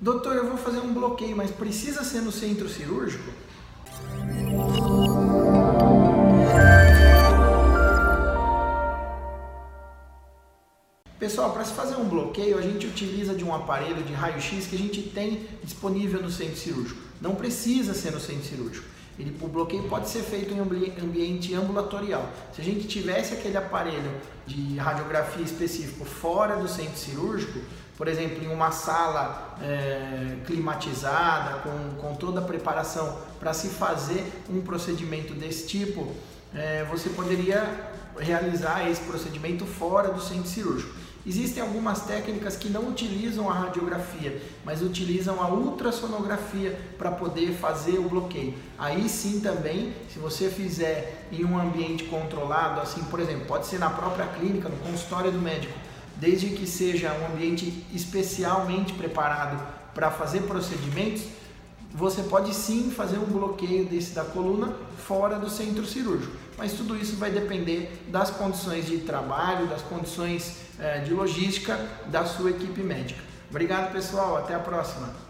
Doutor, eu vou fazer um bloqueio, mas precisa ser no centro cirúrgico? Pessoal, para se fazer um bloqueio, a gente utiliza de um aparelho de raio-x que a gente tem disponível no centro cirúrgico. Não precisa ser no centro cirúrgico. Ele, o bloqueio pode ser feito em ambiente ambulatorial. Se a gente tivesse aquele aparelho de radiografia específico fora do centro cirúrgico, por exemplo, em uma sala é, climatizada, com, com toda a preparação para se fazer um procedimento desse tipo, é, você poderia realizar esse procedimento fora do centro cirúrgico. Existem algumas técnicas que não utilizam a radiografia, mas utilizam a ultrassonografia para poder fazer o bloqueio. Aí sim também, se você fizer em um ambiente controlado, assim, por exemplo, pode ser na própria clínica, no consultório do médico, desde que seja um ambiente especialmente preparado para fazer procedimentos, você pode sim fazer um bloqueio desse da coluna fora do centro cirúrgico. Mas tudo isso vai depender das condições de trabalho, das condições eh, de logística da sua equipe médica. Obrigado, pessoal. Até a próxima.